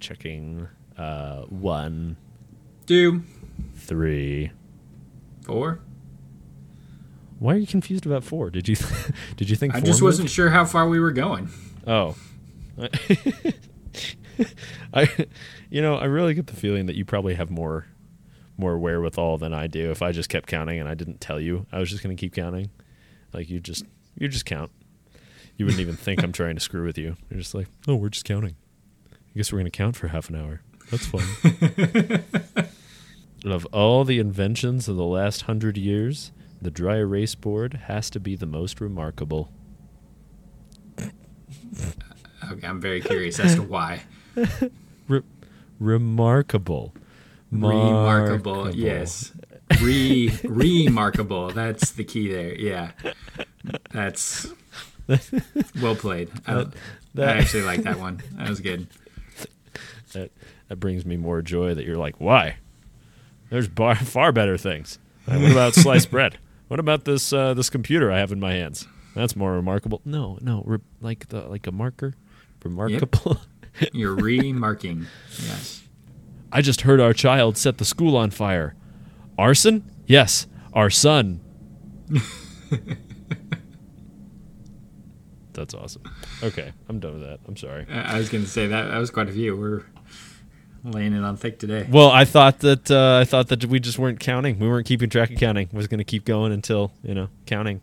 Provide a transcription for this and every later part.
checking. Uh, one, Two, three. four. Why are you confused about four? Did you did you think I just wasn't sure how far we were going. Oh. I you know, I really get the feeling that you probably have more more wherewithal than I do. If I just kept counting and I didn't tell you, I was just going to keep counting. Like you just you just count. You wouldn't even think I'm trying to screw with you. You're just like, "Oh, we're just counting." I guess we're going to count for half an hour. That's fun. of all the inventions of the last 100 years, the dry erase board has to be the most remarkable. Okay, I'm very curious as to why. Re- remarkable. Remarkable, Markable. yes. Re remarkable. That's the key there. Yeah, that's well played. I, That- I actually like that one. That was good. That, that brings me more joy that you're like, why? There's bar, far better things. What about sliced bread? What about this uh, this computer I have in my hands? That's more remarkable. No, no, re- like the like a marker, remarkable. You're remarking. Yes. I just heard our child set the school on fire. Arson? Yes, our son. That's awesome. Okay, I'm done with that. I'm sorry. I I was going to say that that was quite a few. We're laying it on thick today. Well, I thought that uh, I thought that we just weren't counting. We weren't keeping track of counting. I was going to keep going until you know counting.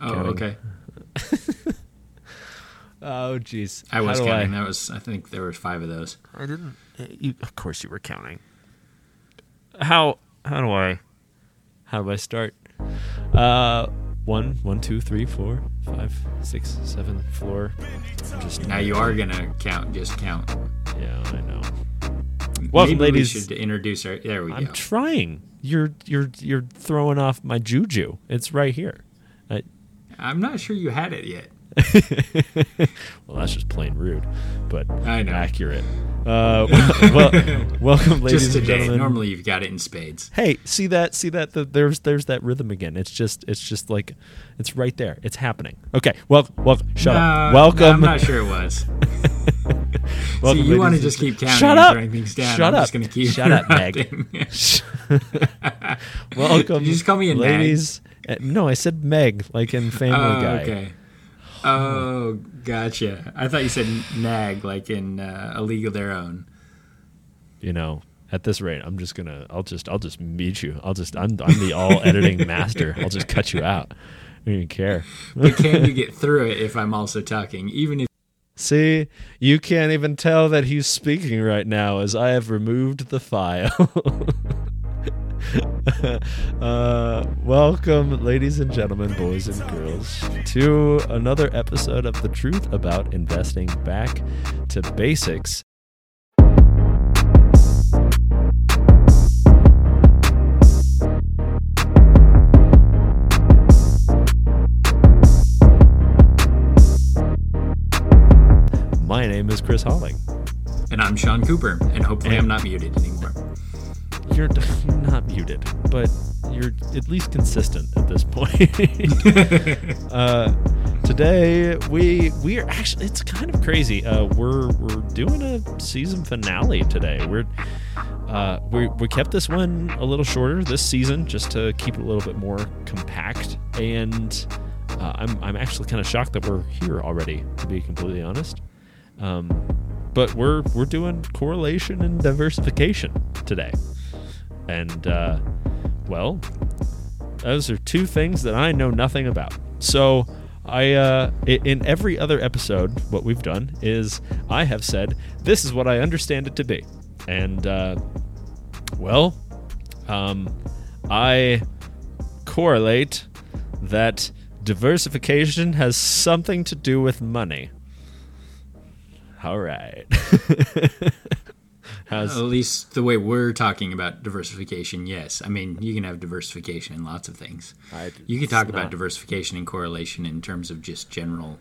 Oh, counting. okay. Oh, jeez. I was counting. That was. I think there were five of those. I didn't. You, of course, you were counting. How? How do I? How do I start? Uh, one, one, two, three, four, five, six, seven. Floor. Just Now you are gonna count. Just count. Yeah, I know. Welcome, Maybe ladies. we should introduce our. There we I'm go. trying. You're you're you're throwing off my juju. It's right here. I, I'm not sure you had it yet. well, that's just plain rude, but I know. accurate. Uh, well, welcome, ladies Just and gentlemen. Normally you've got it in spades. Hey, see that? See that? The, there's there's that rhythm again. It's just it's just like it's right there. It's happening. Okay. Well, well, shut No, up. no, Welcome. I'm not sure it was. welcome, See, you want to just keep counting Shut and up. writing things down. Shut I'm up. just going to keep Shut up, Meg. welcome. Did you just call me a ladies. Uh, no, I said Meg, like in Family Oh, Guy. okay. Oh, gotcha. I thought you said nag, like in uh, A League of Their Own. you know at this rate i'm just gonna i'll just i'll just meet you i'll just i'm, I'm the all editing master i'll just cut you out i don't even care But can you get through it if I'm also talking? Even if see you can't even tell that he's speaking right now as i have removed the file. Uh, welcome ladies and gentlemen boys and girls to another episode of the truth about investing back to basics name is chris holling and I'm Sean Cooper, and hopefully I'm not muted anymore. you're you're not muted, but you're at least consistent at this point. uh, today we we are actually it's kind of crazy. Uh, we're we're doing a season finale today. We're uh, we we kept this one a little shorter this season just to keep it a little bit more compact, and uh, I'm I'm actually kind of shocked that we're here already. To be completely honest. Um, but we're we're doing correlation and diversification today, and uh, well, those are two things that I know nothing about. So I uh, in every other episode, what we've done is I have said this is what I understand it to be, and uh, well, um, I correlate that diversification has something to do with money. All right. How's At least the way we're talking about diversification, yes. I mean, you can have diversification in lots of things. I- You can talk it's about diversification and correlation in terms of just general,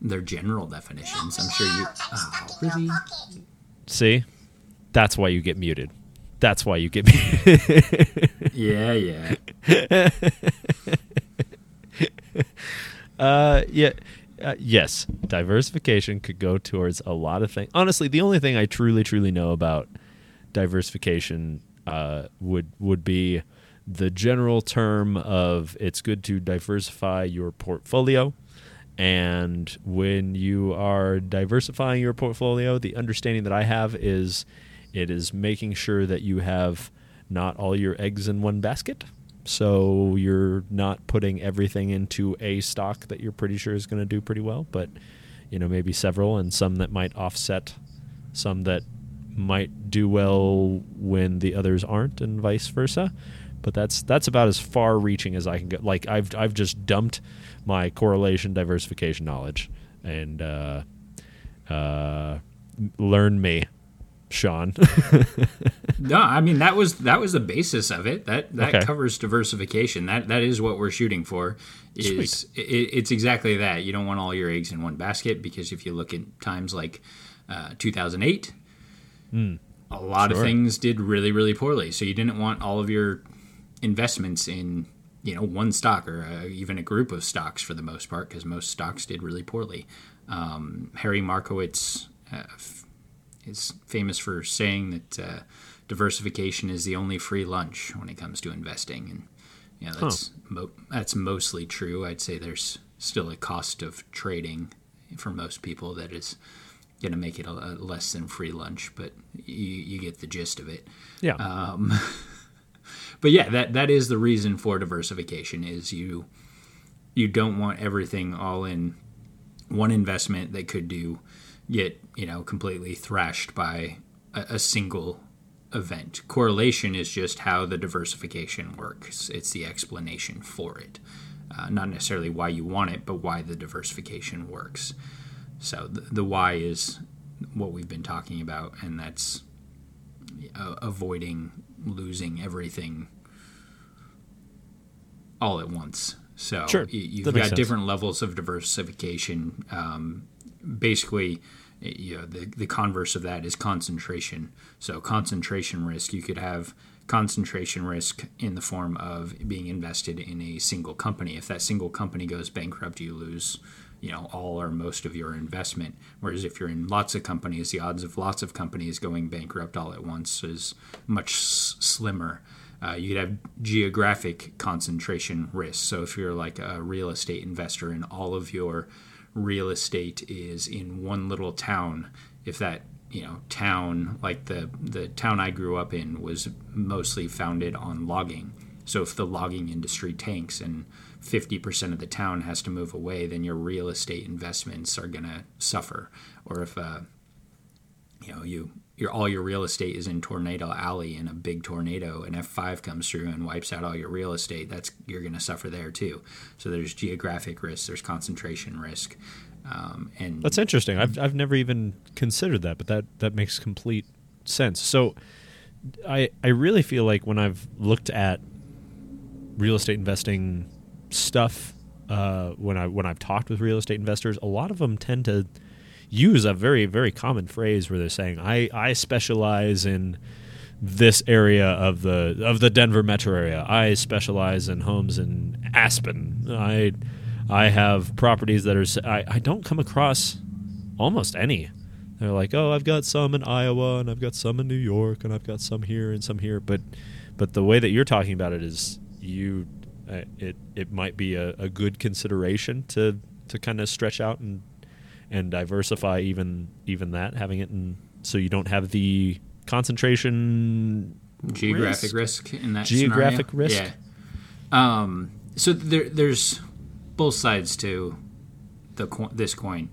their general definitions. I'm sure you. Oh, really? See, that's why you get muted. That's why you get muted. Yeah, yeah. uh, yeah, Uh, yes, diversification could go towards a lot of things. Honestly, the only thing I truly, truly know about diversification uh, would would be the general term of it's good to diversify your portfolio. And when you are diversifying your portfolio, the understanding that I have is it is making sure that you have not all your eggs in one basket. So you're not putting everything into a stock that you're pretty sure is going to do pretty well, but you know maybe several and some that might offset some that might do well when the others aren't and vice versa. But that's that's about as far reaching as I can go. Like I've I've just dumped my correlation diversification knowledge and uh, uh, learn me Sean. no, I mean that was that was the basis of it. That that okay. covers diversification. That that is what we're shooting for. Is it, it's exactly that. You don't want all your eggs in one basket because if you look at times like uh, 2008, mm, a lot sure. of things did really really poorly. So you didn't want all of your investments in you know one stock or uh, even a group of stocks for the most part because most stocks did really poorly. Um, Harry Markowitz. Uh, is famous for saying that uh, diversification is the only free lunch when it comes to investing, and yeah, that's huh. mo- that's mostly true. I'd say there's still a cost of trading for most people that is going to make it a, a, less than free lunch, but you, you get the gist of it. Yeah. Um, but yeah, that that is the reason for diversification is you you don't want everything all in one investment that could do get you know completely thrashed by a, a single event. Correlation is just how the diversification works. It's the explanation for it, uh, not necessarily why you want it, but why the diversification works. So the, the why is what we've been talking about, and that's uh, avoiding losing everything all at once. So sure. you, have got different levels of diversification. Um, basically, you know, the, the converse of that is concentration. So, concentration risk, you could have concentration risk in the form of being invested in a single company. If that single company goes bankrupt, you lose you know all or most of your investment whereas if you're in lots of companies the odds of lots of companies going bankrupt all at once is much s- slimmer uh, you'd have geographic concentration risk so if you're like a real estate investor and all of your real estate is in one little town, if that you know town like the the town I grew up in was mostly founded on logging. So if the logging industry tanks and 50% of the town has to move away, then your real estate investments are going to suffer. Or if uh, you know you your all your real estate is in Tornado Alley and a big tornado and F5 comes through and wipes out all your real estate, that's you're going to suffer there too. So there's geographic risk, there's concentration risk. Um, and That's interesting. I've I've never even considered that, but that that makes complete sense. So I I really feel like when I've looked at real estate investing stuff uh, when I when I've talked with real estate investors, a lot of them tend to use a very very common phrase where they're saying I I specialize in this area of the of the Denver metro area. I specialize in homes in Aspen. I I have properties that are I, I don't come across almost any. They're like, "Oh, I've got some in Iowa and I've got some in New York and I've got some here and some here." But but the way that you're talking about it is you uh, it it might be a, a good consideration to to kind of stretch out and and diversify even even that having it in so you don't have the concentration geographic risk, risk in that geographic scenario. risk. Yeah. Um, so there, there's both sides to the co- this coin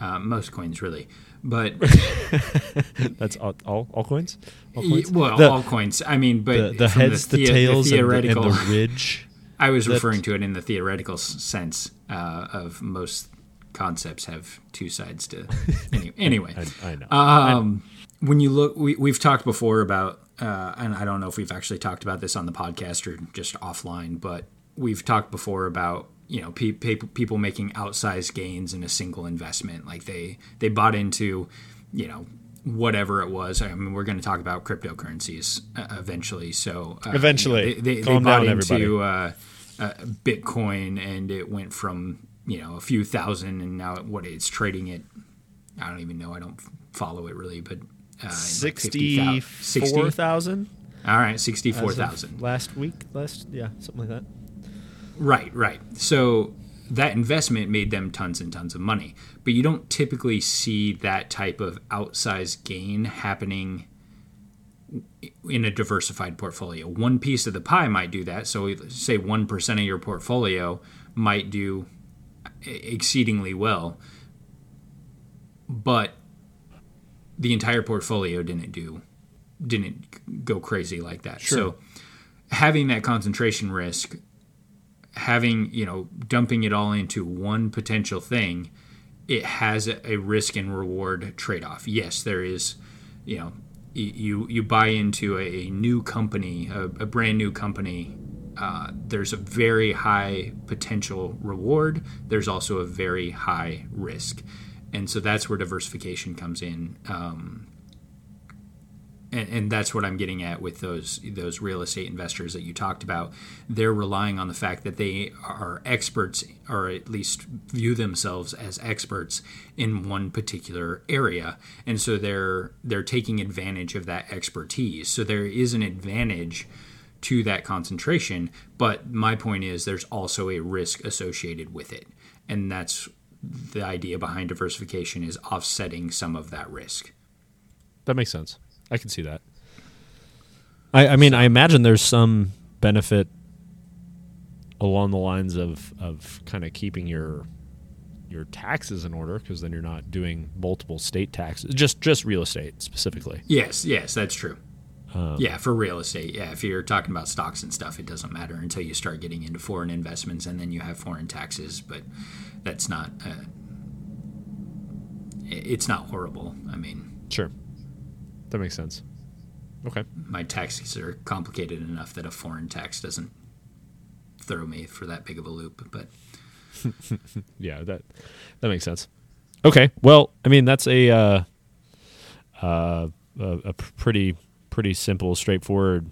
uh, most coins really. But that's all, all, all coins? All coins? well the, all coins. I mean but the, the heads the, the, tails the theoretical and the, and the ridge i was referring to it in the theoretical sense uh, of most concepts have two sides to. Anyway, anyway I, I, know. Um, I, when you look, we, we've talked before about, uh, and I don't know if we've actually talked about this on the podcast or just offline, but we've talked before about you know pe- pe- people making outsized gains in a single investment, like they they bought into, you know, whatever it was. I mean, we're going to talk about cryptocurrencies uh, eventually. So uh, eventually, you know, they, they, they, bought down, into uh, uh, Bitcoin, and it went from you know a few thousand, and now what it's trading at. I don't even know. I don't follow it really, but uh, sixty-four thousand. All right, sixty-four thousand last week. Last yeah, something like that. Right, right. So that investment made them tons and tons of money, but you don't typically see that type of outsized gain happening in a diversified portfolio. One piece of the pie might do that. So, say 1% of your portfolio might do exceedingly well, but the entire portfolio didn't do didn't go crazy like that. Sure. So, having that concentration risk, having, you know, dumping it all into one potential thing, it has a risk and reward trade-off. Yes, there is, you know, you you buy into a new company, a, a brand new company. Uh, there's a very high potential reward. There's also a very high risk, and so that's where diversification comes in. Um, and, and, that's what I'm getting at with those those real estate investors that you talked about. They're relying on the fact that they are experts, or at least view themselves as experts in one particular area, and so they're they're taking advantage of that expertise. So there is an advantage to that concentration, but my point is there's also a risk associated with it, and that's the idea behind diversification is offsetting some of that risk. That makes sense. I can see that. I, I mean, so. I imagine there's some benefit along the lines of of kind of keeping your your taxes in order because then you're not doing multiple state taxes just just real estate specifically yes yes that's true um, yeah for real estate yeah if you're talking about stocks and stuff it doesn't matter until you start getting into foreign investments and then you have foreign taxes but that's not uh, it's not horrible i mean sure that makes sense. Okay. My taxes are complicated enough that a foreign tax doesn't throw me for that big of a loop, but yeah, that that makes sense. Okay. Well, I mean, that's a uh, uh, a, a pretty pretty simple, straightforward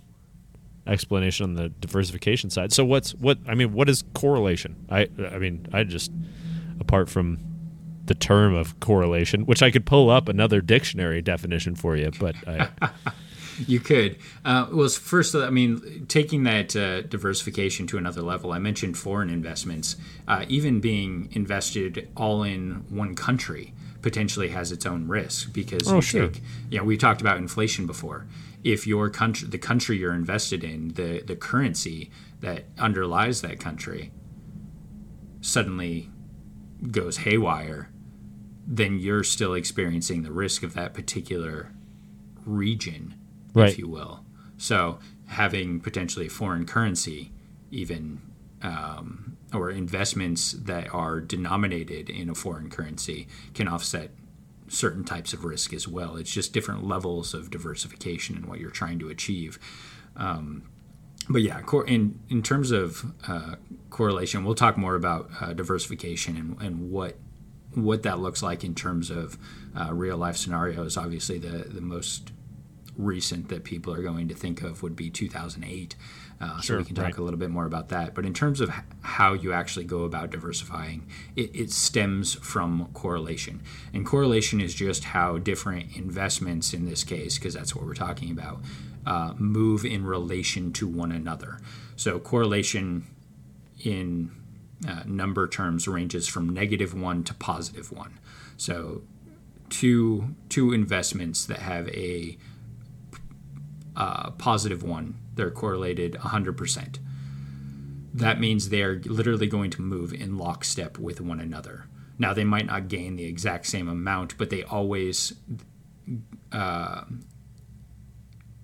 explanation on the diversification side. So what's what I mean, what is correlation? I I mean, I just apart from the term of correlation, which I could pull up another dictionary definition for you, but I, you could. Uh, well, first, I mean, taking that uh, diversification to another level. I mentioned foreign investments, uh, even being invested all in one country potentially has its own risk because oh, you sure. take, you know, we talked about inflation before. If your country, the country you're invested in, the the currency that underlies that country, suddenly goes haywire then you're still experiencing the risk of that particular region, right. if you will. So having potentially foreign currency, even um, or investments that are denominated in a foreign currency, can offset certain types of risk as well. It's just different levels of diversification and what you're trying to achieve. Um, but yeah, in in terms of uh, correlation, we'll talk more about uh, diversification and, and what what that looks like in terms of uh, real life scenarios. Obviously, the the most recent that people are going to think of would be 2008. Uh, sure, so we can talk right. a little bit more about that. But in terms of how you actually go about diversifying, it, it, stems from correlation. And correlation is just how different investments, in this case, because that's what we're talking about, uh, move in relation to one another. So correlation in uh, number terms ranges from negative one to positive one. So, two two investments that have a uh, positive one, they're correlated 100%. That means they're literally going to move in lockstep with one another. Now, they might not gain the exact same amount, but they always uh,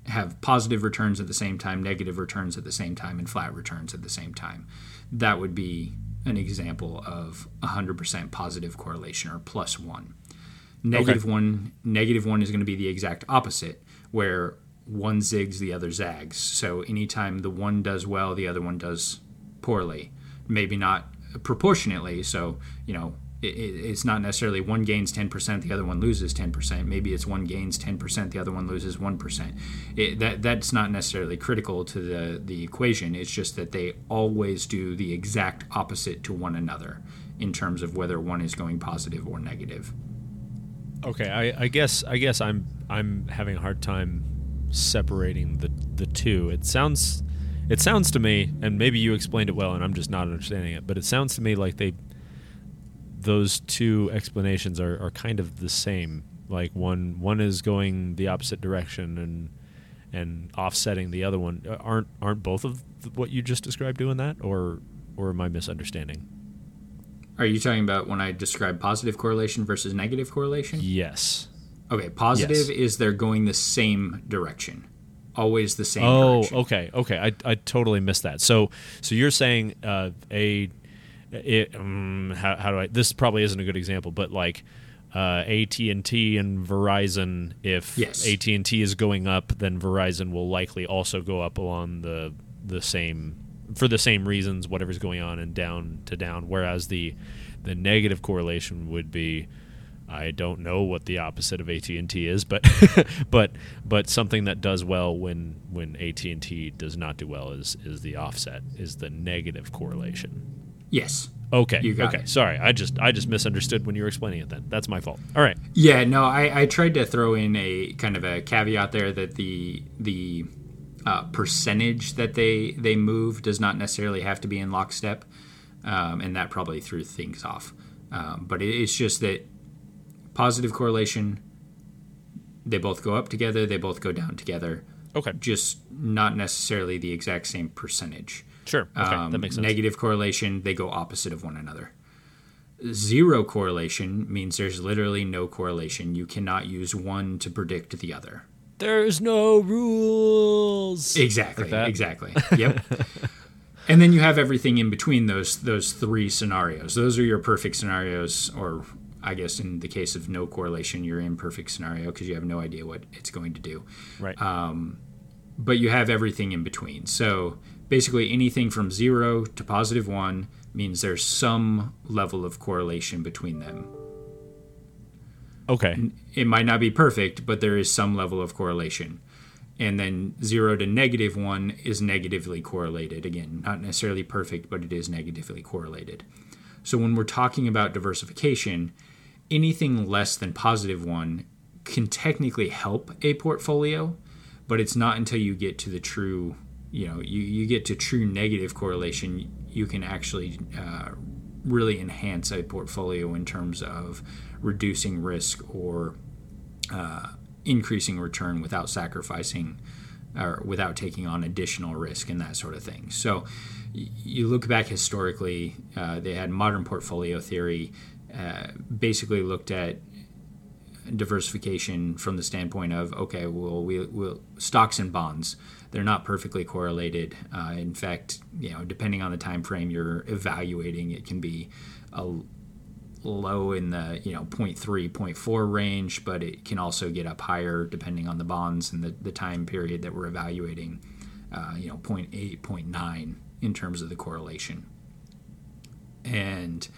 have positive returns at the same time, negative returns at the same time, and flat returns at the same time. That would be an example of 100% positive correlation or plus one. Negative okay. one, negative one is going to be the exact opposite, where one zigs, the other zags. So anytime the one does well, the other one does poorly. Maybe not proportionately. So you know, it's not necessarily one gains 10%, the other one loses 10%. Maybe it's one gains 10%, the other one loses 1%. It, that, that's not necessarily critical to the, the equation. It's just that they always do the exact opposite to one another in terms of whether one is going positive or negative. Okay, I, I guess I guess I'm I'm having a hard time separating the the two. It sounds it sounds to me, and maybe you explained it well, and I'm just not understanding it. But it sounds to me like they those two explanations are, are kind of the same. Like one one is going the opposite direction and and offsetting the other one. Uh, aren't aren't both of what you just described doing that, or or am I misunderstanding? Are you talking about when I describe positive correlation versus negative correlation? Yes. Okay, positive yes. is they're going the same direction. Always the same oh, direction. okay, okay. I, I totally missed that. So so you're saying uh, a it, um, how, how do I? This probably isn't a good example, but like uh, AT and T and Verizon. If yes. AT and T is going up, then Verizon will likely also go up along the the same for the same reasons. Whatever's going on and down to down. Whereas the the negative correlation would be. I don't know what the opposite of AT and T is, but but but something that does well when when AT and T does not do well is is the offset is the negative correlation. Yes. Okay. okay. It. Sorry, I just I just misunderstood when you were explaining it. Then that's my fault. All right. Yeah. No, I, I tried to throw in a kind of a caveat there that the the uh, percentage that they they move does not necessarily have to be in lockstep, um, and that probably threw things off. Um, but it, it's just that positive correlation. They both go up together. They both go down together. Okay. Just not necessarily the exact same percentage. Sure. Okay, um, that makes sense. Negative correlation, they go opposite of one another. Zero correlation means there's literally no correlation. You cannot use one to predict the other. There's no rules. Exactly. Like exactly. Yep. and then you have everything in between those those three scenarios. Those are your perfect scenarios, or I guess in the case of no correlation, you're in perfect scenario because you have no idea what it's going to do. Right. Um, but you have everything in between. So basically anything from zero to positive one means there's some level of correlation between them. Okay. It might not be perfect, but there is some level of correlation. And then zero to negative one is negatively correlated. Again, not necessarily perfect, but it is negatively correlated. So when we're talking about diversification, anything less than positive one can technically help a portfolio, but it's not until you get to the true you know you, you get to true negative correlation you can actually uh, really enhance a portfolio in terms of reducing risk or uh, increasing return without sacrificing or without taking on additional risk and that sort of thing. So you look back historically uh, they had modern portfolio theory uh, basically looked at diversification from the standpoint of okay well we will stocks and bonds they're not perfectly correlated. Uh, in fact, you know, depending on the time frame you're evaluating, it can be a low in the you know 0.3 0.4 range but it can also get up higher depending on the bonds and the, the time period that we're evaluating uh, you know 0.8 0.9 in terms of the correlation and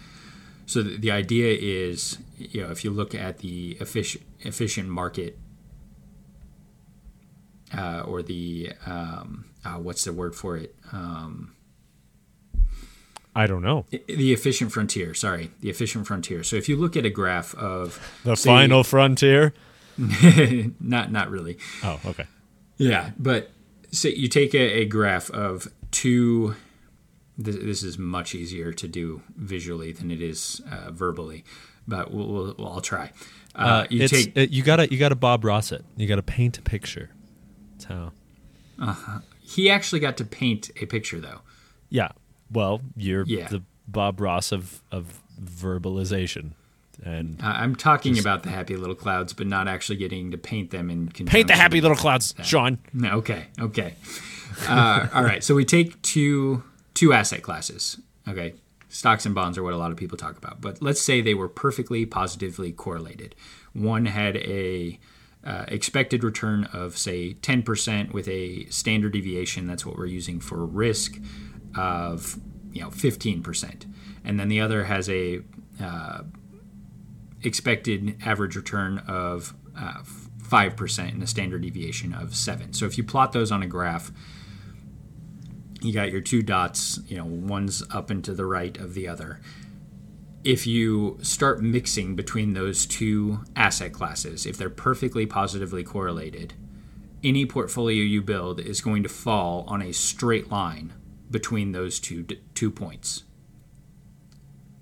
so the, the idea is you know if you look at the efficient efficient market uh, or the um, uh, what's the word for it? Um, I don't know. The efficient frontier. Sorry, the efficient frontier. So if you look at a graph of the say, final frontier, not not really. Oh, okay. Yeah, but say you take a, a graph of two. This, this, is much easier to do visually than it is uh, verbally, but we'll, we'll, well, I'll try. Uh, uh you take it, you gotta you gotta Bob Ross it. You gotta paint a picture. That's how. Uh-huh. He actually got to paint a picture, though. Yeah. Well, you're yeah. the Bob Ross of, of verbalization. And uh, I'm talking just, about the happy little clouds, but not actually getting to paint them in Paint the happy little clouds, Sean. Okay, okay. Uh, all right, so we take two two asset classes. Okay, stocks and bonds are what a lot of people talk about, but let's say they were perfectly positively correlated. One had a uh, expected return of say 10% with a standard deviation that's what we're using for risk of you know 15% and then the other has a uh, expected average return of uh, 5% and a standard deviation of 7. So if you plot those on a graph, you got your two dots, you know, one's up and to the right of the other. If you start mixing between those two asset classes, if they're perfectly positively correlated, any portfolio you build is going to fall on a straight line between those two two points.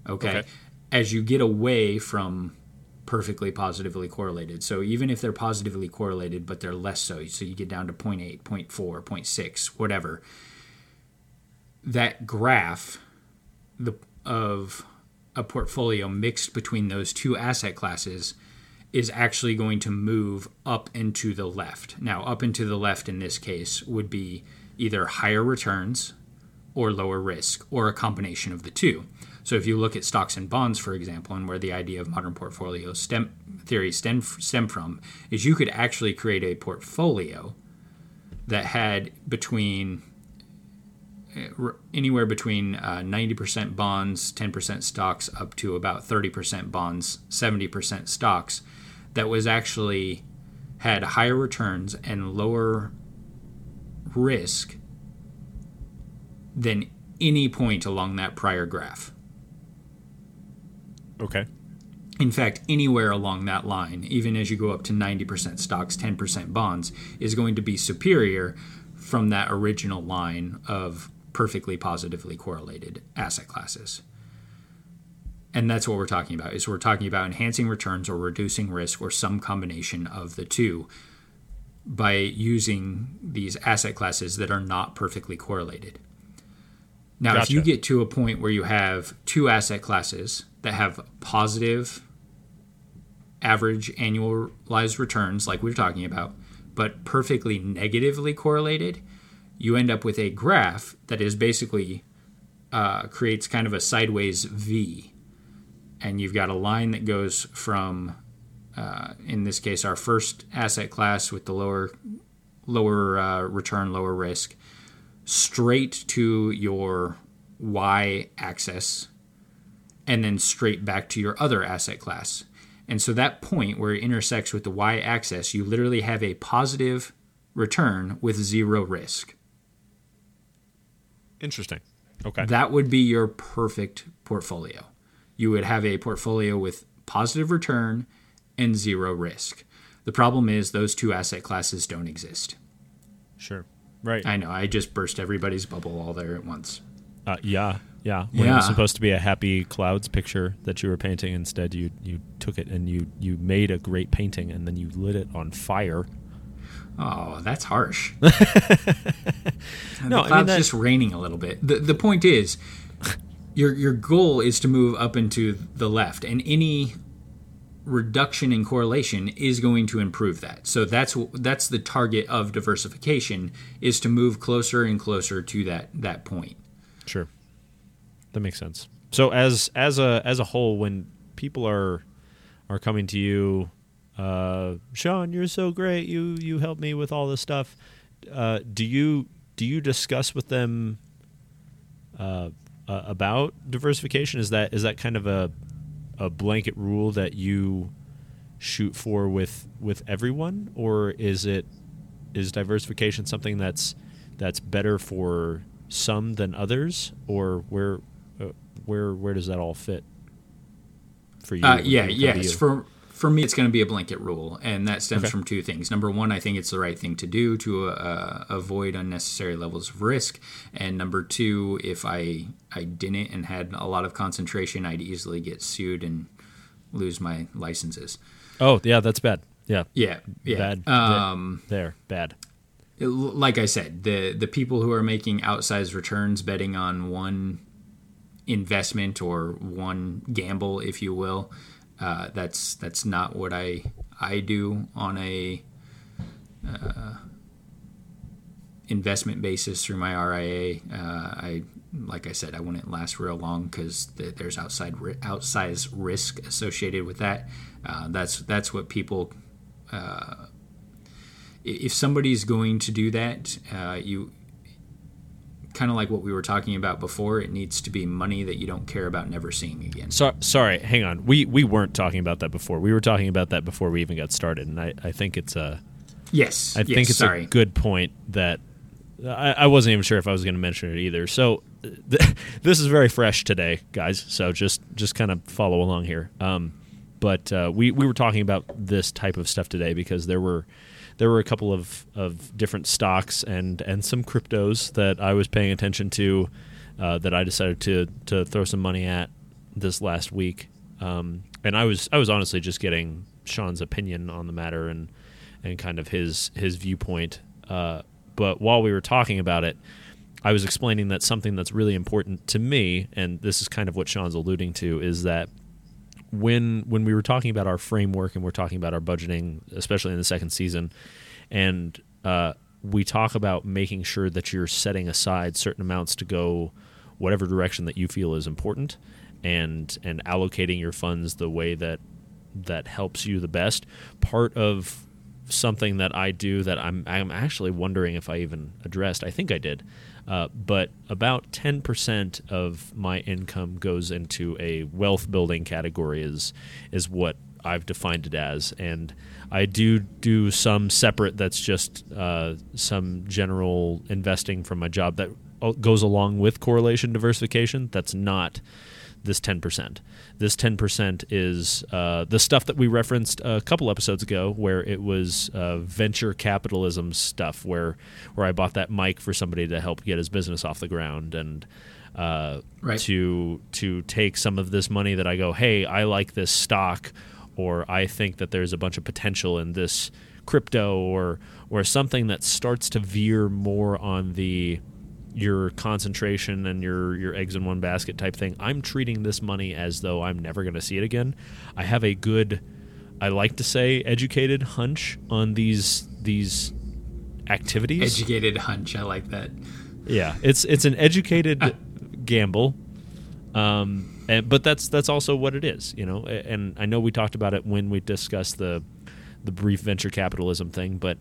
Okay. okay. As you get away from perfectly positively correlated. So even if they're positively correlated, but they're less so, so you get down to 0.8, 0.4, 0.6, whatever, that graph the, of a portfolio mixed between those two asset classes is actually going to move up and to the left. Now, up and to the left in this case would be either higher returns or lower risk, or a combination of the two. So if you look at stocks and bonds, for example, and where the idea of modern portfolio stem, theory stem, stem from, is you could actually create a portfolio that had between anywhere between uh, 90% bonds, 10% stocks, up to about 30% bonds, 70% stocks, that was actually had higher returns and lower risk than any point along that prior graph. Okay. In fact, anywhere along that line, even as you go up to 90% stocks, 10% bonds, is going to be superior from that original line of perfectly positively correlated asset classes. And that's what we're talking about. Is we're talking about enhancing returns or reducing risk or some combination of the two by using these asset classes that are not perfectly correlated. Now, gotcha. if you get to a point where you have two asset classes that have positive average annualized returns, like we are talking about, but perfectly negatively correlated, you end up with a graph that is basically uh, creates kind of a sideways V. And you've got a line that goes from, uh, in this case, our first asset class with the lower lower uh, return, lower risk, straight to your y axis and then straight back to your other asset class. And so that point where it intersects with the y axis, you literally have a positive return with zero risk. Interesting. Okay. That would be your perfect portfolio. You would have a portfolio with positive return and zero risk. The problem is those two asset classes don't exist. Sure. Right. I know. I just burst everybody's bubble all there at once. Uh, yeah. Yeah. When yeah. it was supposed to be a happy clouds picture that you were painting, instead you you took it and you you made a great painting and then you lit it on fire. Oh, that's harsh. no, the cloud's I mean, that... just raining a little bit. The the point is, your your goal is to move up into the left, and any reduction in correlation is going to improve that. So that's that's the target of diversification is to move closer and closer to that that point. Sure. That makes sense. So as as a as a whole when people are are coming to you uh, Sean, you're so great. You you help me with all this stuff. Uh, do you do you discuss with them uh, uh, about diversification? Is that is that kind of a a blanket rule that you shoot for with with everyone, or is it is diversification something that's that's better for some than others, or where uh, where where does that all fit for you? Uh, yeah, yes. For for me, it's going to be a blanket rule, and that stems okay. from two things. Number one, I think it's the right thing to do to uh, avoid unnecessary levels of risk, and number two, if I I didn't and had a lot of concentration, I'd easily get sued and lose my licenses. Oh yeah, that's bad. Yeah, yeah, yeah. Bad. Um, there, bad. Like I said, the the people who are making outsized returns betting on one investment or one gamble, if you will uh, that's that's not what I I do on a uh, investment basis through my RIA. Uh, I like I said, I wouldn't last real long because th- there's outside ri- outsized risk associated with that. Uh, that's that's what people. Uh, if somebody's going to do that, uh, you kind of like what we were talking about before. It needs to be money that you don't care about never seeing again. So, sorry, hang on. We we weren't talking about that before. We were talking about that before we even got started, and I, I think it's a yes. I yes, think it's sorry. a good point that I, I wasn't even sure if I was going to mention it either. So th- this is very fresh today, guys. So just just kind of follow along here. Um, but uh, we we were talking about this type of stuff today because there were there were a couple of, of different stocks and and some cryptos that I was paying attention to uh, that I decided to to throw some money at this last week. Um, and I was I was honestly just getting Sean's opinion on the matter and and kind of his his viewpoint. Uh, but while we were talking about it, I was explaining that something that's really important to me, and this is kind of what Sean's alluding to, is that when when we were talking about our framework and we're talking about our budgeting, especially in the second season, and uh, we talk about making sure that you're setting aside certain amounts to go whatever direction that you feel is important, and and allocating your funds the way that that helps you the best. Part of something that I do that I'm I'm actually wondering if I even addressed. I think I did. Uh, but about 10% of my income goes into a wealth building category is is what I've defined it as. And I do do some separate that's just uh, some general investing from my job that uh, goes along with correlation diversification. That's not this 10%. This 10% is uh, the stuff that we referenced a couple episodes ago, where it was uh, venture capitalism stuff, where where I bought that mic for somebody to help get his business off the ground, and uh, Right. to to take some of this money that I go, hey, I like this stock, or I think that there's a bunch of potential in this crypto, or or something that starts to veer more on the your concentration and your your eggs in one basket type thing. I'm treating this money as though I'm never going to see it again. I have a good I like to say educated hunch on these these activities. Educated hunch. I like that. yeah, it's it's an educated gamble. Um and, but that's that's also what it is, you know. And I know we talked about it when we discussed the the brief venture capitalism thing, but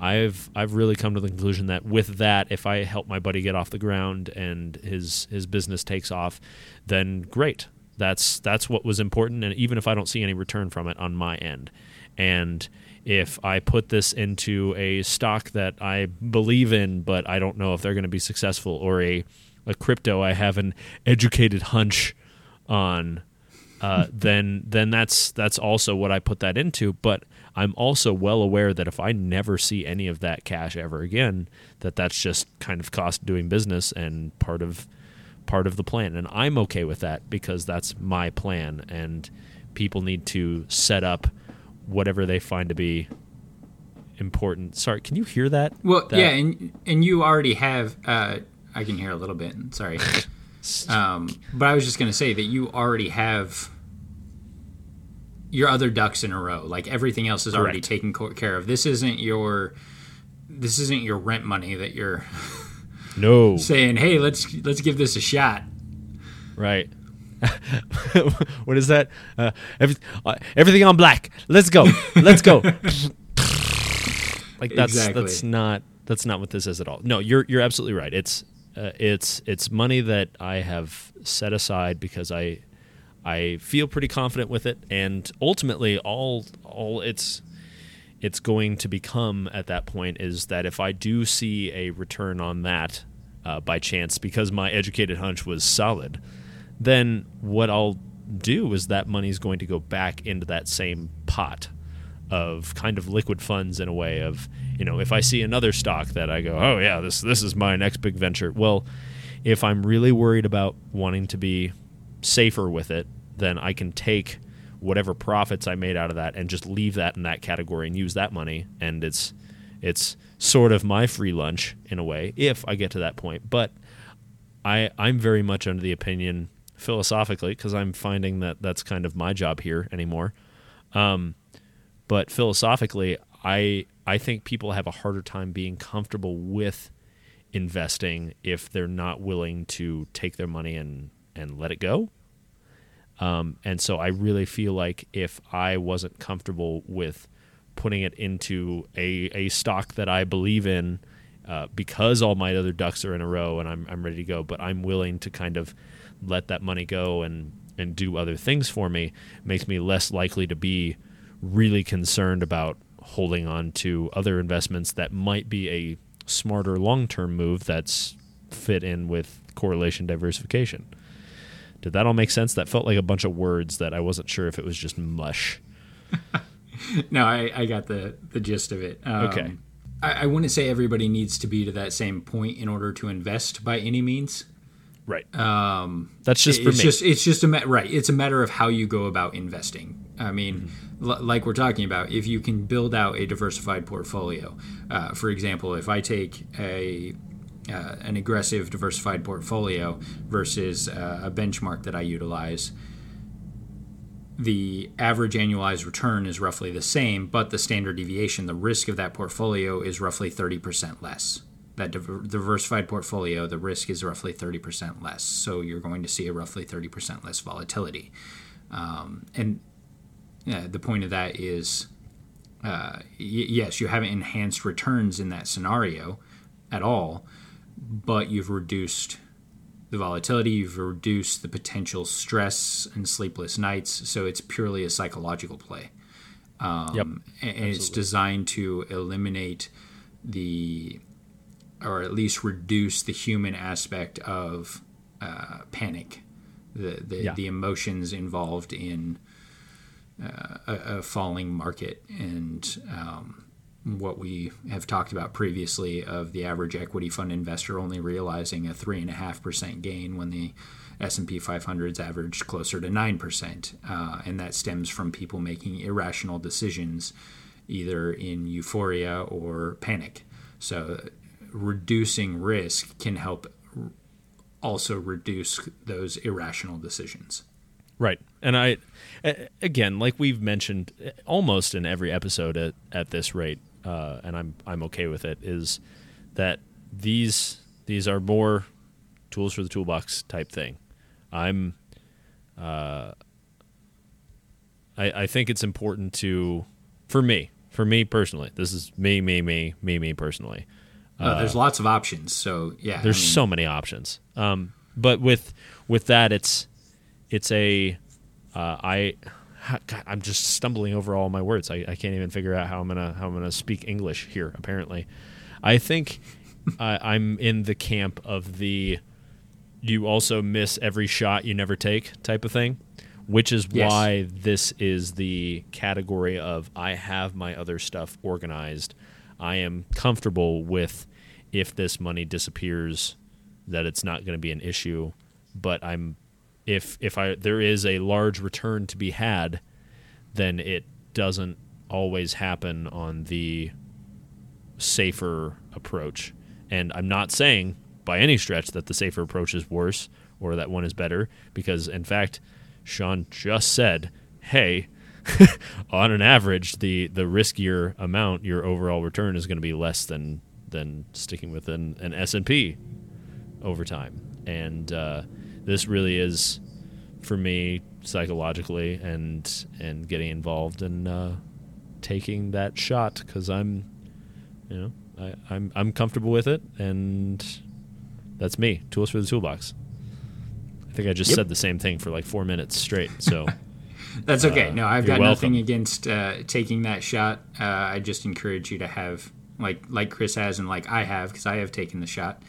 I've I've really come to the conclusion that with that, if I help my buddy get off the ground and his his business takes off, then great. That's that's what was important, and even if I don't see any return from it on my end, and if I put this into a stock that I believe in, but I don't know if they're going to be successful, or a a crypto I have an educated hunch on, uh, then then that's that's also what I put that into. But I'm also well aware that if I never see any of that cash ever again, that that's just kind of cost doing business and part of part of the plan. And I'm okay with that because that's my plan. And people need to set up whatever they find to be important. Sorry, can you hear that? Well, That- yeah, and and you already have. Uh, I can hear a little bit. Sorry, um, but I was just going to say that you already have your other ducks in a row. Like everything else is already taken care of. This isn't your. This isn't your rent money that you're No. saying. Hey, let's let's give this a shot. Right. what is that? Uh, every, uh, everything on black. Let's go. Let's go. like that's Exactly. that's not that's not what this is at all. No, you're you're absolutely right. It's uh, it's it's money that I have set aside because I I feel pretty confident with it, and ultimately all all it's it's going to become at that point is that if I do see a return on that uh, by chance because my educated hunch was solid, then what I'll do is that money's going to go back into that same pot of kind of liquid funds in a way of you know if I see another stock that I go oh yeah this this is my next big venture well if I'm really worried about wanting to be safer with it then I can take whatever profits I made out of that and just leave that in that category and use that money. And it's it's sort of my free lunch in a way if I get to that point. But I I'm very much under the opinion philosophically because I'm finding that that's kind of my job here anymore. Um, but philosophically I I think people have a harder time being comfortable with investing if they're not willing to take their money and and let it go um, and so I really feel like if I wasn't comfortable with putting it into a, a stock that I believe in, uh, because all my other ducks are in a row and I'm I'm ready to go. But I'm willing to kind of let that money go and and do other things for me. Makes me less likely to be really concerned about holding on to other investments that might be a smarter long term move that's fit in with correlation diversification. Did that all make sense? That felt like a bunch of words that I wasn't sure if it was just mush. no, I, I got the, the gist of it. Um, Okay. I, I wouldn't say everybody needs to be to that same point in order to invest by any means. Right. Um, that's just for it's me. just it's just a ma- right. It's a matter of how you go about investing. I mean, l- like we're talking about, if you can build out a diversified portfolio. Uh, for example, if I take a uh, an aggressive diversified portfolio versus uh, a benchmark that I utilize, the average annualized return is roughly the same, but the standard deviation, the risk of that portfolio is roughly 30% less. That diver- diversified portfolio, the risk is roughly 30% less. So you're going to see a roughly 30% less volatility. Um, and the point of that is uh, y- yes, you haven't enhanced returns in that scenario at all, but you've reduced the volatility, you've reduced the potential stress and sleepless nights. So it's purely a psychological play. Um, Yep. and and it's designed to eliminate the, or at least reduce the human aspect of uh, panic, the the, Yeah. the emotions involved in uh, a, a falling market and um, what we have talked about previously of the average equity fund investor only realizing a three and a half percent gain when the S&P 500's averaged closer to nine percent, uh, and that stems from people making irrational decisions, either in euphoria or panic. So, reducing risk can help also reduce those irrational decisions. Right. And I again, like we've mentioned almost in every episode at, at this rate, uh, and I'm, I'm okay with it, is that these, these are more tools for the toolbox type thing. I'm, uh, I, I think it's important to, for me, for me personally, this is me, me, me, me, me personally. Uh, there's lots of options, so yeah. There's I mean, so many options. Um, but with with that, it's it's a uh, I God, I'm just stumbling over all my words. I, I can't even figure out how I'm gonna how I'm gonna speak English here. Apparently, I think uh, I'm in the camp of the you also miss every shot you never take type of thing, which is Yes. why this is the category of I have my other stuff organized. I am comfortable with if this money disappears that it's not going to be an issue, but I'm if if I there is a large return to be had, then it doesn't always happen on the safer approach. And I'm not saying by any stretch that the safer approach is worse or that one is better, because in fact, Sean just said, "Hey, on an average, the the riskier amount, your overall return is going to be less than than sticking with an, an S and P over time." And uh, this really is, for me, psychologically and and getting involved and uh, taking that shot because I'm, you know, I, I'm I'm comfortable with it, and that's me. Tools for the toolbox. I think I just Yep. said the same thing for like four minutes straight. So That's okay. Uh, no, I've you're got nothing against uh, taking that shot. Uh, I just encourage you to have like like Chris has and like I have because I have taken the shot.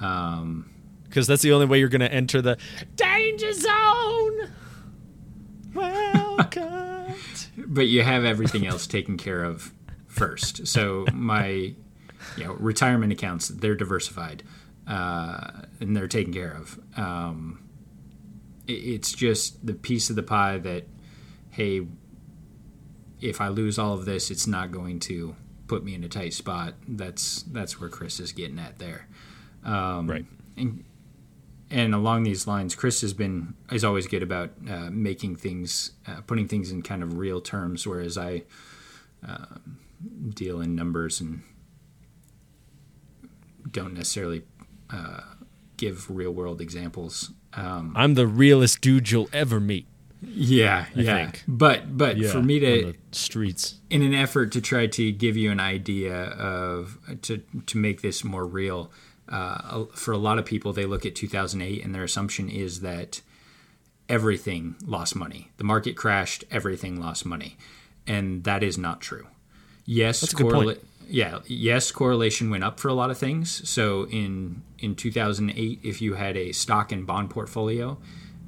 Um, because that's the only way you're going to enter the danger zone. Welcome. but you have everything else taken care of first. So my you know retirement accounts they're diversified uh, and they're taken care of. Um, it, it's just the piece of the pie that hey, if I lose all of this, it's not going to put me in a tight spot. That's that's where Chris is getting at there. Um, right. and and along these lines, Chris has been is always good about uh, making things, uh, putting things in kind of real terms, whereas I uh, deal in numbers and don't necessarily uh, give real world examples. Um, I'm the realest dude you'll ever meet. Yeah, I yeah. think. But but Yeah, for me to streets. in an effort to try to give you an idea of to to make this more real uh, for a lot of people they look at 2008 and their assumption is that everything lost money. The market crashed everything lost money. And that is not true. Yes That's a good point. correla- yeah yes correlation went up for a lot of things. So in in 2008 if you had a stock and bond portfolio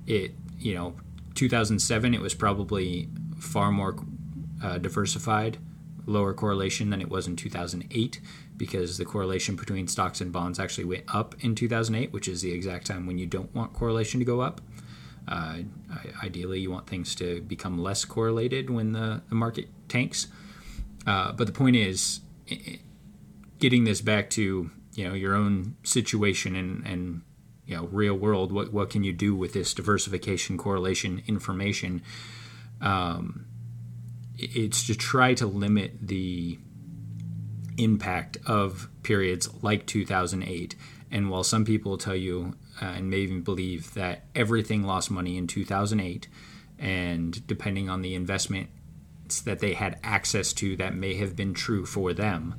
it you know 2007 it was probably far more uh, diversified, lower correlation than it was in 2008 because the correlation between stocks and bonds actually went up in 2008, which is the exact time when you don't want correlation to go up. Uh, ideally, you want things to become less correlated when the, the market tanks. Uh, but the point is, getting this back to you know your own situation and and you know real world. What what can you do with this diversification correlation information? it's to try to limit the impact of periods like 2008. And while some people tell you uh, and may even believe that everything lost money in 2008, and depending on the investments that they had access to, that may have been true for them,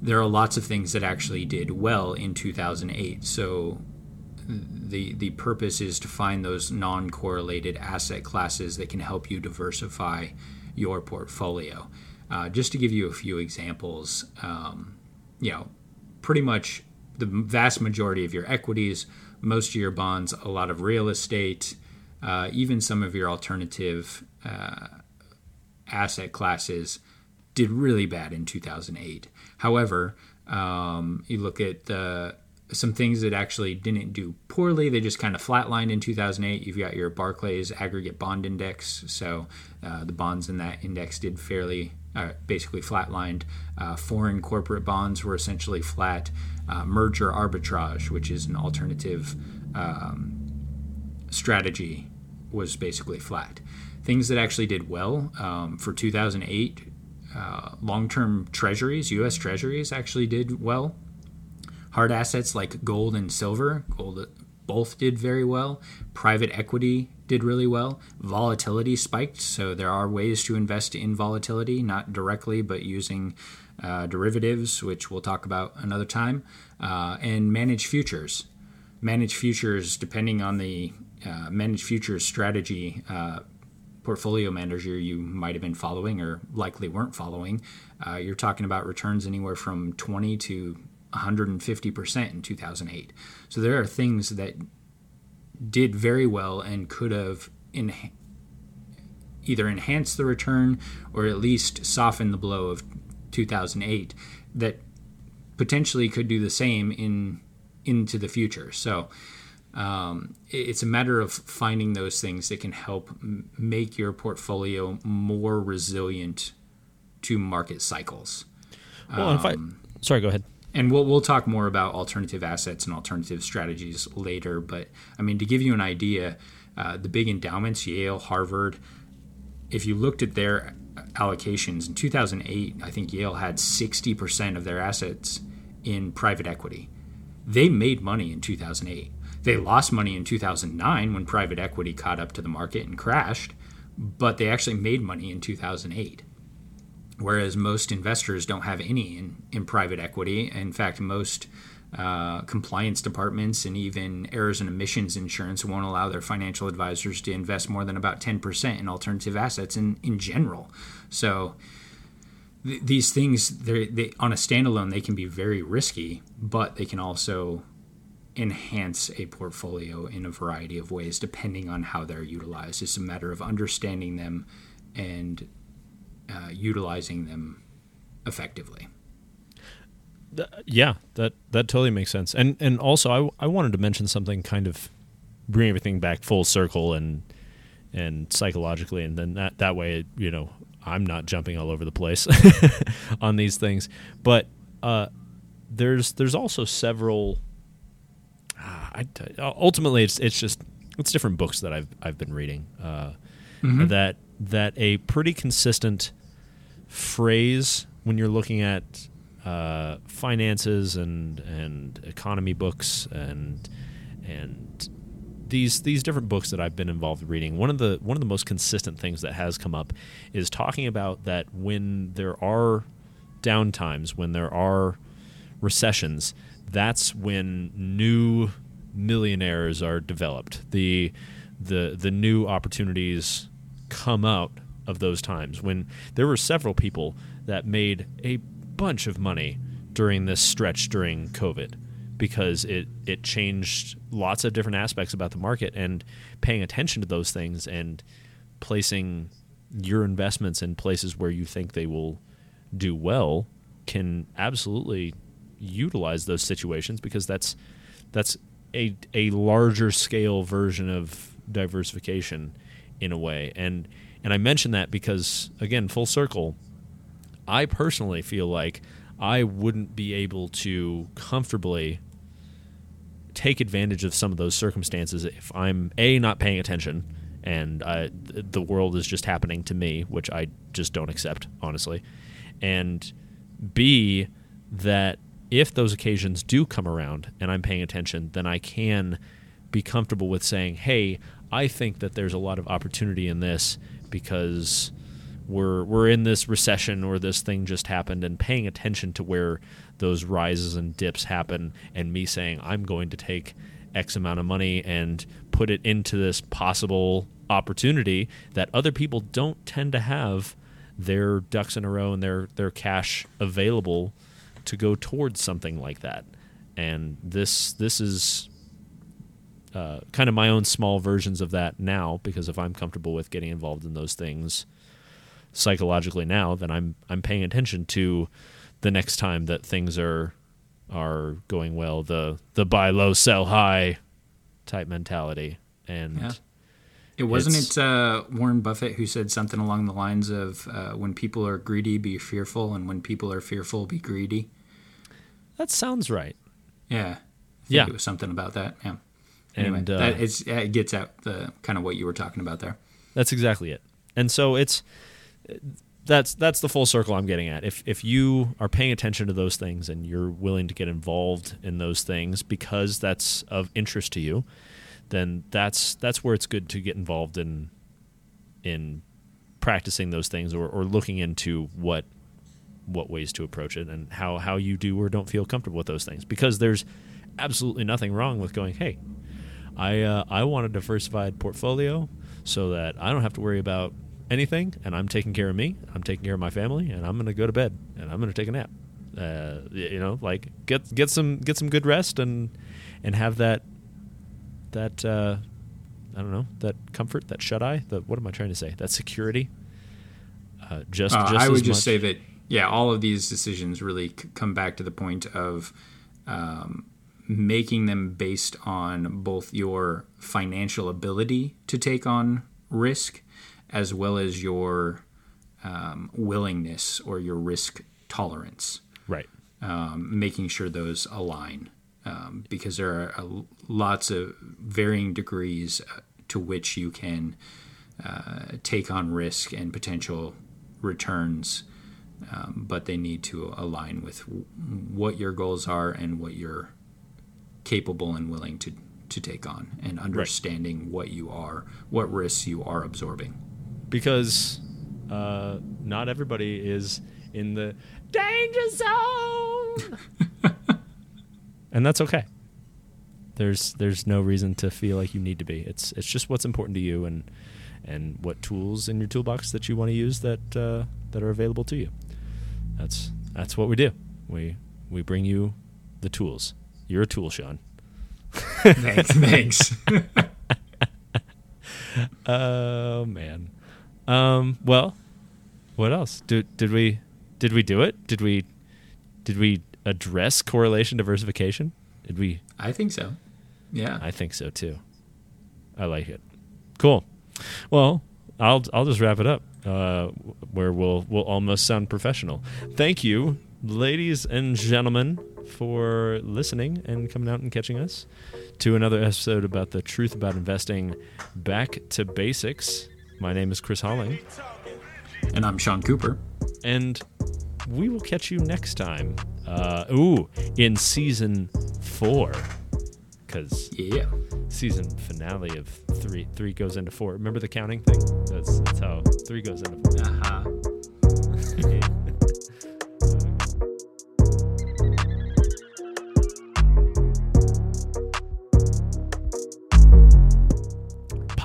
there are lots of things that actually did well in 2008. So the the purpose is to find those non-correlated asset classes that can help you diversify your portfolio. Uh, just to give you a few examples, um, you know, pretty much the vast majority of your equities, most of your bonds, a lot of real estate, uh, even some of your alternative uh, asset classes did really bad in 2008. However, um, you look at the some things that actually didn't do poorly. They just kind of flatlined in 2008. You've got your Barclays Aggregate Bond Index, so uh, the bonds in that index did fairly, uh, basically flatlined. Uh, foreign corporate bonds were essentially flat. Uh, merger arbitrage, which is an alternative um, strategy, was basically flat. Things that actually did well um, for 2008. Uh, long-term treasuries, U.S. treasuries, actually did well hard assets like gold and silver gold both did very well private equity did really well volatility spiked so there are ways to invest in volatility not directly but using uh, derivatives which we'll talk about another time uh, and managed futures managed futures depending on the uh, managed futures strategy uh, portfolio manager you might have been following or likely weren't following uh, you're talking about returns anywhere from 20 to 150% in 2008. So there are things that did very well and could have in, either enhanced the return or at least softened the blow of 2008 that potentially could do the same in into the future. So um, it's a matter of finding those things that can help m- make your portfolio more resilient to market cycles. Well, if I sorry, go ahead. And we'll we'll talk more about alternative assets and alternative strategies later. But I mean, to give you an idea, uh, the big endowments, Yale, Harvard, if you looked at their allocations in 2008, I think Yale had 60% of their assets in private equity. They made money in 2008. They lost money in 2009 when private equity caught up to the market and crashed, but they actually made money in 2008 whereas most investors don't have any in, in private equity. In fact, most uh, compliance departments and even errors and omissions insurance won't allow their financial advisors to invest more than about 10% in alternative assets in, in general. So th- these things, they, on a standalone, they can be very risky, but they can also enhance a portfolio in a variety of ways depending on how they're utilized. It's a matter of understanding them and uh, utilizing them effectively. Yeah, that that totally makes sense. And and also, I I wanted to mention something kind of bring everything back full circle and and psychologically, and then that that way, you know, I'm not jumping all over the place on these things. But uh, there's there's also several. I, ultimately, it's it's just it's different books that I've I've been reading uh, that that a pretty consistent phrase when you're looking at uh, finances and and economy books and and these these different books that I've been involved in reading, one of the one of the most consistent things that has come up is talking about that when there are downtimes, when there are recessions, that's when new millionaires are developed. The the the new opportunities come out of those times when there were several people that made a bunch of money during this stretch during COVID because it it changed lots of different aspects about the market and paying attention to those things and placing your investments in places where you think they will do well can absolutely utilize those situations because that's that's a a larger scale version of diversification in a way. And and I mention that because again full circle I personally feel like I wouldn't be able to comfortably take advantage of some of those circumstances if I'm a not paying attention and uh, I, the world is just happening to me, which I just don't accept honestly, and b that if those occasions do come around and I'm paying attention, then I can be comfortable with saying, "Hey, I think that there's a lot of opportunity in this because we're we're in this recession or this thing just happened and paying attention to where those rises and dips happen and me saying I'm going to take X amount of money and put it into this possible opportunity that other people don't tend to have their ducks in a row and their their cash available to go towards something like that. And this this is uh, kind of my own small versions of that now because if I'm comfortable with getting involved in those things psychologically now, then I'm I'm paying attention to the next time that things are are going well. The the buy low, sell high type mentality, and yeah. it wasn't it uh, Warren Buffett who said something along the lines of uh, "When people are greedy, be fearful, and when people are fearful, be greedy." That sounds right. Yeah, yeah, it was something about that. Yeah. Anyway, and uh, that is, it gets at the kind of what you were talking about there. That's exactly it. And so it's that's that's the full circle I'm getting at. If if you are paying attention to those things and you're willing to get involved in those things because that's of interest to you, then that's that's where it's good to get involved in in practicing those things or, or looking into what what ways to approach it and how how you do or don't feel comfortable with those things because there's absolutely nothing wrong with going hey I uh, I want a diversified portfolio so that I don't have to worry about anything, and I'm taking care of me, I'm taking care of my family, and I'm going to go to bed and I'm going to take a nap. Uh, you know, like get get some get some good rest and and have that that uh, I don't know that comfort, that shut eye. The what am I trying to say? That security. Uh, just, uh, just I would just much. say that yeah, all of these decisions really c- come back to the point of um, making them based on both your financial ability to take on risk as well as your um, willingness or your risk tolerance. Right. Um, making sure those align um, because there are uh, lots of varying degrees uh, to which you can uh, take on risk and potential returns, um, but they need to align with w- what your goals are and what you're capable and willing to, to take on, and understanding right. what you are, what risks you are absorbing because uh, not everybody is in the danger zone, and that's okay. There's there's no reason to feel like you need to be. It's it's just what's important to you and and what tools in your toolbox that you want to use that uh, that are available to you. That's that's what we do. We we bring you the tools. You're a tool, Sean. thanks. Thanks. oh man. Um, well, what else? Did did we did we do it? Did we did we address correlation diversification? Did we? I think so. Yeah, I think so too. I like it. Cool. Well, I'll I'll just wrap it up. Uh, where we'll we'll almost sound professional. Thank you, ladies and gentlemen, for listening and coming out and catching us to another episode about the truth about investing. Back to basics. My name is Chris Holling. And I'm Sean Cooper. And we will catch you next time. Uh, ooh, in season four. because Yeah. season finale of three three goes into four. Remember the counting thing? That's that's how three goes into four. Uh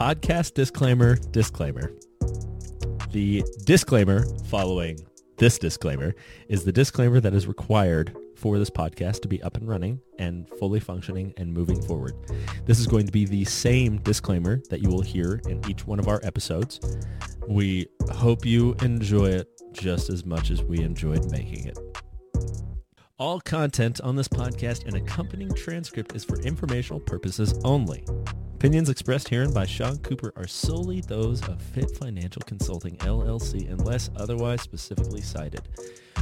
Podcast disclaimer disclaimer. The disclaimer following this disclaimer is the disclaimer that is required for this podcast to be up and running and fully functioning and moving forward. This is going to be the same disclaimer that you will hear in each one of our episodes. We hope you enjoy it just as much as we enjoyed making it. All content on this podcast and accompanying transcript is for informational purposes only. Opinions expressed herein by Sean Cooper are solely those of Fit Financial Consulting LLC unless otherwise specifically cited.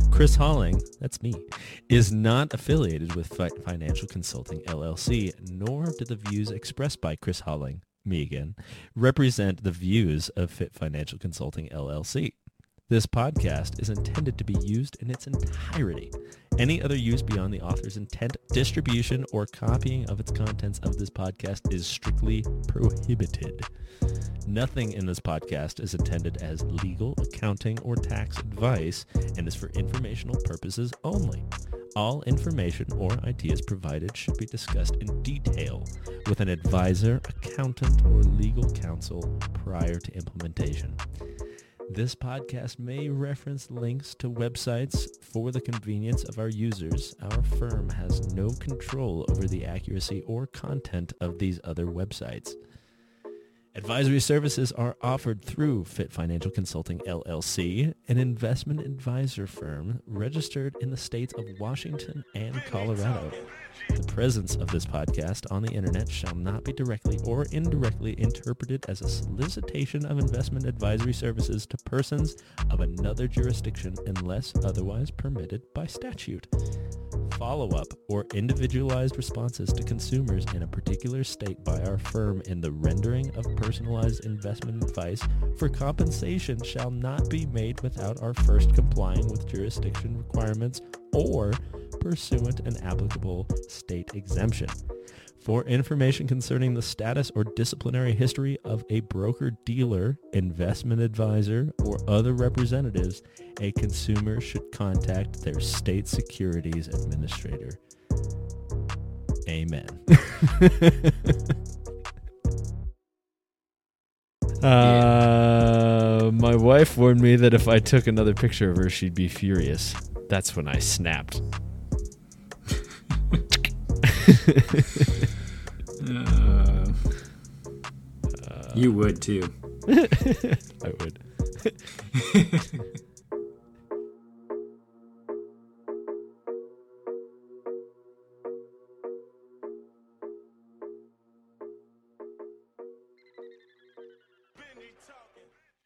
Chris Holling, that's me, is not affiliated with Fit Financial Consulting LLC, nor do the views expressed by Chris Holling, me again, represent the views of Fit Financial Consulting LLC. This podcast is intended to be used in its entirety. Any other use beyond the author's intent, distribution, or copying of its contents of this podcast is strictly prohibited. Nothing in this podcast is intended as legal, accounting, or tax advice and is for informational purposes only. All information or ideas provided should be discussed in detail with an advisor, accountant, or legal counsel prior to implementation. This podcast may reference links to websites for the convenience of our users. Our firm has no control over the accuracy or content of these other websites. Advisory services are offered through Fit Financial Consulting LLC, an investment advisor firm registered in the states of Washington and Colorado. The presence of this podcast on the internet shall not be directly or indirectly interpreted as a solicitation of investment advisory services to persons of another jurisdiction unless otherwise permitted by statute. Follow-up or individualized responses to consumers in a particular state by our firm in the rendering of personalized investment advice for compensation shall not be made without our first complying with jurisdiction requirements or pursuant an applicable state exemption. For information concerning the status or disciplinary history of a broker-dealer, investment advisor, or other representatives, a consumer should contact their state securities administrator. Amen. Uh, my wife warned me that if I took another picture of her, she'd be furious. That's when I snapped. Uh, you would too. I would.